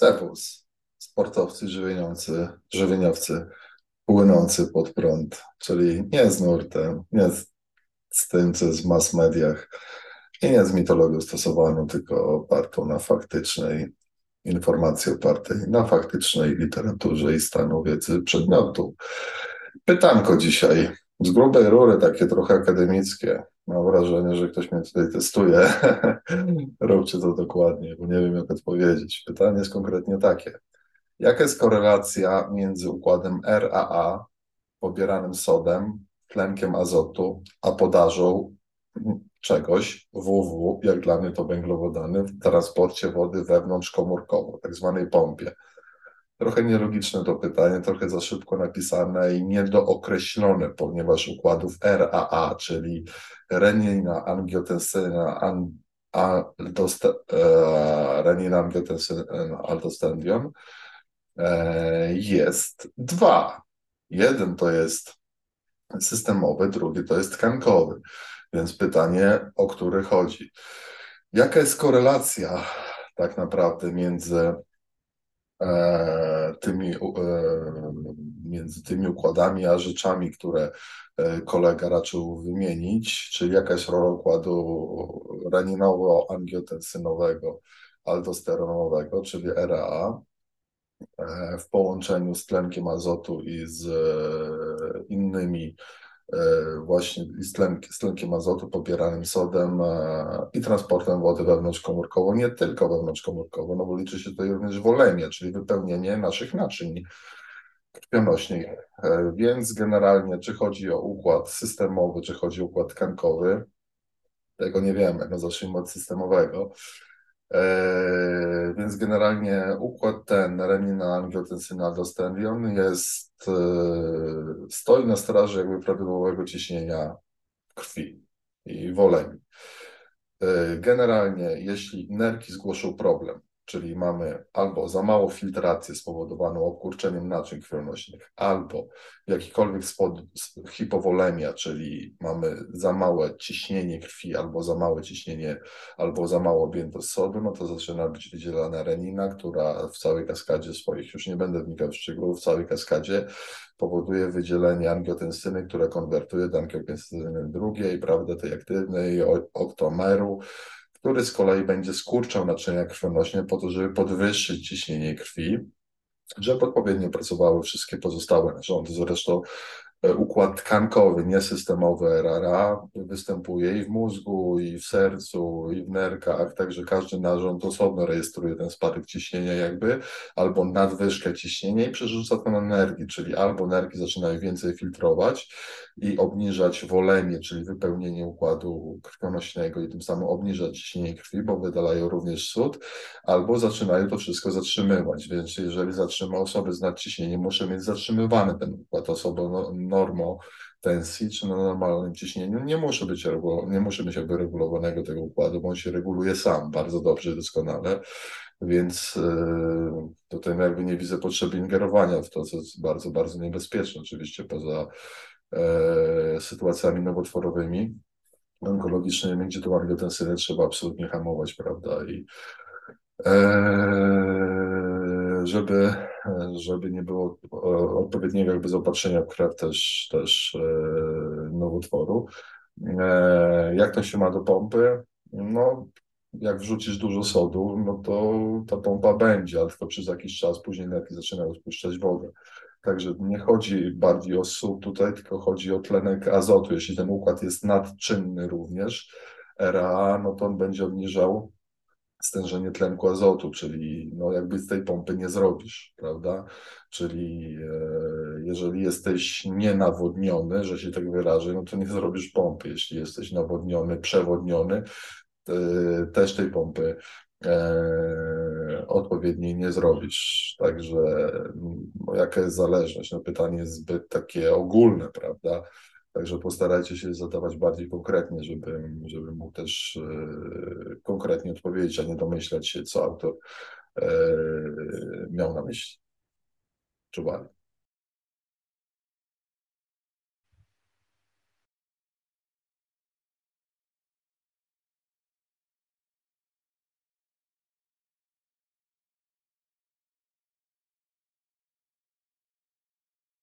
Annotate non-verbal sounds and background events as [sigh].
Depuls, sportowcy żywieniowcy, żywieniowcy płynący pod prąd, czyli nie z nurtem, nie z, z tym, co jest w mass mediach i nie z mitologią stosowaną, tylko opartą na faktycznej informacji, opartej na faktycznej literaturze i stanu wiedzy przedmiotu. Pytanko dzisiaj, z grubej rury, takie trochę akademickie. Mam wrażenie, że ktoś mnie tutaj testuje. [laughs] Róbcie to dokładnie, bo nie wiem, jak odpowiedzieć. Pytanie jest konkretnie takie. Jaka jest korelacja między układem RAA, pobieranym sodem, tlenkiem azotu, a podażą czegoś, WW, jak dla mnie to węglowodany, w transporcie wody wewnątrzkomórkowo, tak zwanej pompie? Trochę nielogiczne to pytanie, trochę za szybko napisane i niedookreślone, ponieważ układów RAA, czyli renina, angiotensyna, an, aldoste, e, renina, angiotensyna, aldostendion, e, jest dwa. Jeden to jest systemowy, drugi to jest tkankowy. Więc pytanie, o który chodzi. Jaka jest korelacja tak naprawdę między tymi, e, między tymi układami a rzeczami, które e, kolega raczył wymienić, czyli jaka jest rola układu reninowo-angiotensynowego, aldosteronowego, czyli RAA, w połączeniu z tlenkiem azotu i z innymi E, właśnie z, tlen, z tlenkiem azotu, pobieranym sodem e, i transportem wody wewnątrzkomórkowo, nie tylko wewnątrzkomórkowo, no bo liczy się tutaj również wolenie, czyli wypełnienie naszych naczyń krwionośnych. E, więc generalnie, czy chodzi o układ systemowy, czy chodzi o układ tkankowy, tego nie wiemy, no zacznijmy od systemowego. E, więc generalnie układ ten renina, angiotensyna, aldostendion jest, e, stoi na straży jakby prawidłowego ciśnienia krwi i wolemi. E, generalnie, jeśli nerki zgłoszą problem, czyli mamy albo za mało filtracji spowodowaną obkurczeniem naczyń krwionośnych, albo w jakikolwiek sposób hipowolemia, czyli mamy za małe ciśnienie krwi, albo za małe ciśnienie, albo za mało objętość sodu, no to zaczyna być wydzielana renina, która w całej kaskadzie swoich, już nie będę wnikał w szczegóły, w całej kaskadzie powoduje wydzielenie angiotensyny, które konwertuje do angiotensyny drugiej, prawda, tej aktywnej, oktomeru, który z kolei będzie skurczał naczynia krwionośne po to, żeby podwyższyć ciśnienie krwi, żeby odpowiednio pracowały wszystkie pozostałe narządy. Zresztą układ tkankowy, niesystemowy RRA występuje i w mózgu, i w sercu, i w nerkach, także każdy narząd osobno rejestruje ten spadek ciśnienia jakby, albo nadwyżkę ciśnienia i przerzuca to na nerki, czyli albo nerki zaczynają więcej filtrować i obniżać wolenie, czyli wypełnienie układu krwionośnego i tym samym obniżać ciśnienie krwi, bo wydalają również sód, albo zaczynają to wszystko zatrzymywać, więc jeżeli zatrzyma osoby z nadciśnieniem, muszę mieć zatrzymywany ten układ osobowo normą tensji czy na normalnym ciśnieniu nie musi być, nie musi być jakby regulowanego tego układu, bo on się reguluje sam bardzo dobrze, doskonale, więc yy, tutaj jakby nie widzę potrzeby ingerowania w to, co jest bardzo, bardzo niebezpieczne, oczywiście poza yy, sytuacjami nowotworowymi, onkologicznymi, gdzie tą angiotensynę trzeba absolutnie hamować, prawda, i yy, żeby żeby nie było e, odpowiedniego jakby zaopatrzenia w krew też, też e, nowotworu. E, jak to się ma do pompy? No, jak wrzucisz dużo sodu, no to ta pompa będzie, ale tylko przez jakiś czas później nerki zaczynają spuszczać wodę. Także nie chodzi bardziej o sód tutaj, tylko chodzi o tlenek azotu. Jeśli ten układ jest nadczynny również, RA, no to on będzie obniżał stężenie tlenku azotu, czyli no jakby z tej pompy nie zrobisz, prawda? Czyli e, jeżeli jesteś nienawodniony, że się tak wyrażę, no to nie zrobisz pompy. Jeśli jesteś nawodniony, przewodniony, też tej pompy e, odpowiedniej nie zrobisz. Także no, jaka jest zależność? No pytanie jest zbyt takie ogólne, prawda? Także postarajcie się zadawać bardziej konkretnie, żeby, żeby mógł też e, konkretnie odpowiedzieć, a nie domyślać się, co autor e, miał na myśli. Czuwali.